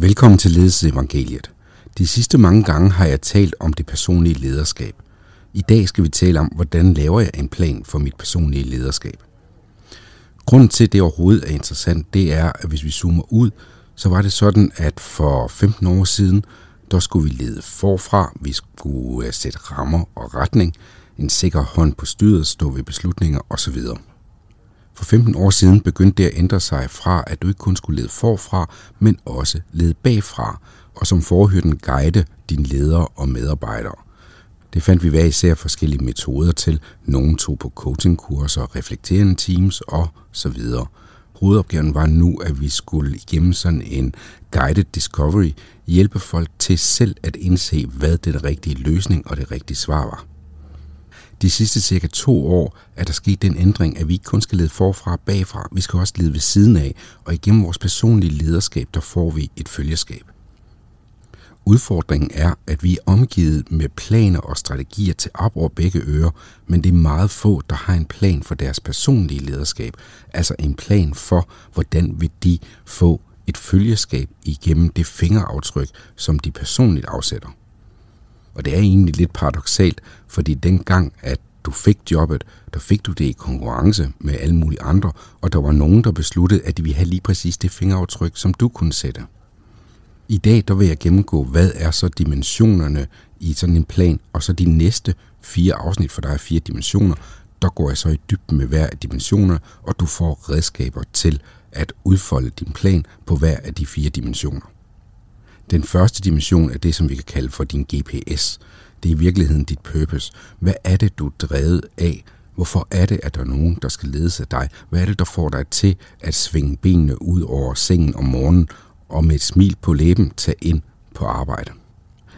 Velkommen til Ledelsesevangeliet. De sidste mange gange har jeg talt om det personlige lederskab. I dag skal vi tale om, hvordan laver jeg en plan for mit personlige lederskab. Grunden til, at det overhovedet er interessant, det er, at hvis vi zoomer ud, så var det sådan, at for 15 år siden, der skulle vi lede forfra, vi skulle øh, sætte rammer og retning, en sikker hånd på styret, stå ved beslutninger osv. For 15 år siden begyndte det at ændre sig fra, at du ikke kun skulle lede forfra, men også lede bagfra, og som forhyrden guide dine ledere og medarbejdere. Det fandt vi hver især forskellige metoder til. Nogle tog på coachingkurser, reflekterende teams og så videre. Hovedopgaven var nu, at vi skulle igennem sådan en guided discovery hjælpe folk til selv at indse, hvad den rigtige løsning og det rigtige svar var. De sidste cirka to år er der sket den ændring, at vi ikke kun skal lede forfra og bagfra, vi skal også lede ved siden af, og igennem vores personlige lederskab, der får vi et følgeskab. Udfordringen er, at vi er omgivet med planer og strategier til op over begge ører, men det er meget få, der har en plan for deres personlige lederskab, altså en plan for, hvordan vil de få et følgeskab igennem det fingeraftryk, som de personligt afsætter. Og det er egentlig lidt paradoxalt, fordi dengang, at du fik jobbet, der fik du det i konkurrence med alle mulige andre, og der var nogen, der besluttede, at de ville have lige præcis det fingeraftryk, som du kunne sætte. I dag der vil jeg gennemgå, hvad er så dimensionerne i sådan en plan, og så de næste fire afsnit, for der er fire dimensioner, der går jeg så i dybden med hver af dimensioner, og du får redskaber til at udfolde din plan på hver af de fire dimensioner. Den første dimension er det, som vi kan kalde for din GPS. Det er i virkeligheden dit purpose. Hvad er det, du er drevet af? Hvorfor er det, at der er nogen, der skal ledes af dig? Hvad er det, der får dig til at svinge benene ud over sengen om morgenen og med et smil på læben tage ind på arbejde?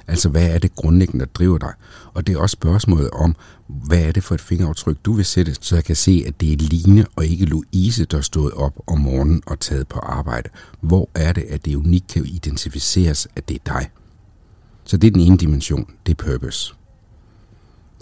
Altså, hvad er det grundlæggende, der driver dig? Og det er også spørgsmålet om, hvad er det for et fingeraftryk, du vil sætte, så jeg kan se, at det er Line og ikke Louise, der stod op om morgenen og taget på arbejde. Hvor er det, at det unikt kan identificeres, at det er dig? Så det er den ene dimension, det er purpose.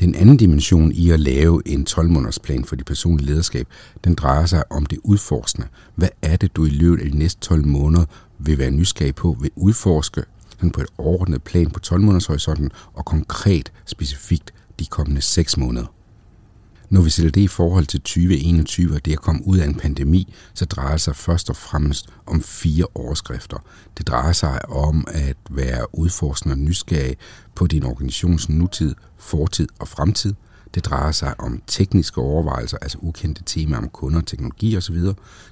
Den anden dimension i at lave en 12-måneders plan for dit personlige lederskab, den drejer sig om det udforskende. Hvad er det, du i løbet af de næste 12 måneder vil være nysgerrig på, vil udforske sådan på et overordnet plan på 12 måneders horisonten, og konkret specifikt de kommende 6 måneder. Når vi sætter det i forhold til 2021 og det at komme ud af en pandemi, så drejer det sig først og fremmest om fire overskrifter. Det drejer sig om at være udforskende og nysgerrig på din organisations nutid, fortid og fremtid. Det drejer sig om tekniske overvejelser, altså ukendte temaer om kunder, teknologi osv.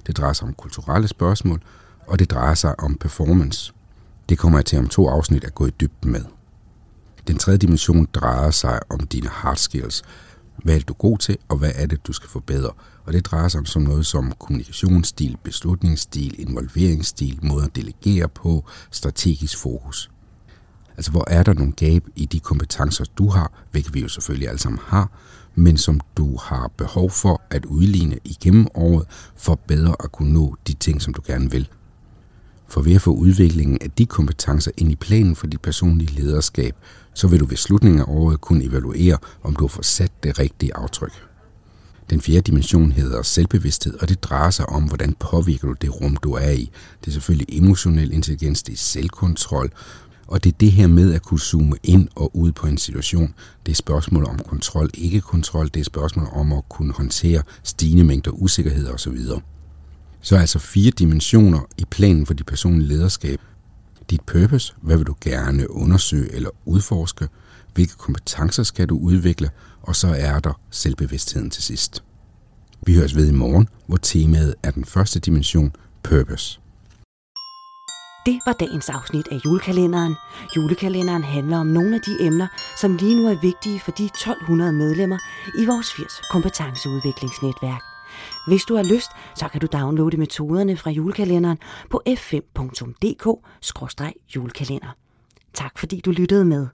Det drejer sig om kulturelle spørgsmål, og det drejer sig om performance. Det kommer jeg til om to afsnit at gå i dybden med. Den tredje dimension drejer sig om dine hard skills. Hvad er det, du er god til, og hvad er det, du skal forbedre? Og det drejer sig om sådan noget som kommunikationsstil, beslutningsstil, involveringsstil, måde at delegere på, strategisk fokus. Altså, hvor er der nogle gab i de kompetencer, du har, hvilket vi jo selvfølgelig alle sammen har, men som du har behov for at udligne igennem året, for bedre at kunne nå de ting, som du gerne vil. For ved at få udviklingen af de kompetencer ind i planen for dit personlige lederskab, så vil du ved slutningen af året kunne evaluere, om du har fået sat det rigtige aftryk. Den fjerde dimension hedder selvbevidsthed, og det drejer sig om, hvordan påvirker du det rum, du er i. Det er selvfølgelig emotionel intelligens, det er selvkontrol, og det er det her med at kunne zoome ind og ud på en situation. Det er spørgsmål om kontrol, ikke kontrol. Det er spørgsmål om at kunne håndtere stigende mængder usikkerhed osv. Så er altså fire dimensioner i planen for dit personlige lederskab. Dit purpose, hvad vil du gerne undersøge eller udforske? Hvilke kompetencer skal du udvikle? Og så er der selvbevidstheden til sidst. Vi høres ved i morgen, hvor temaet er den første dimension, purpose. Det var dagens afsnit af julekalenderen. Julekalenderen handler om nogle af de emner, som lige nu er vigtige for de 1200 medlemmer i vores 80 kompetenceudviklingsnetværk. Hvis du har lyst, så kan du downloade metoderne fra julekalenderen på f5.dk-julekalender. Tak fordi du lyttede med.